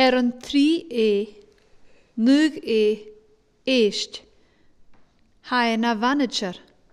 Er yn tri e, nuag e, eisht. Hae na vanidjar.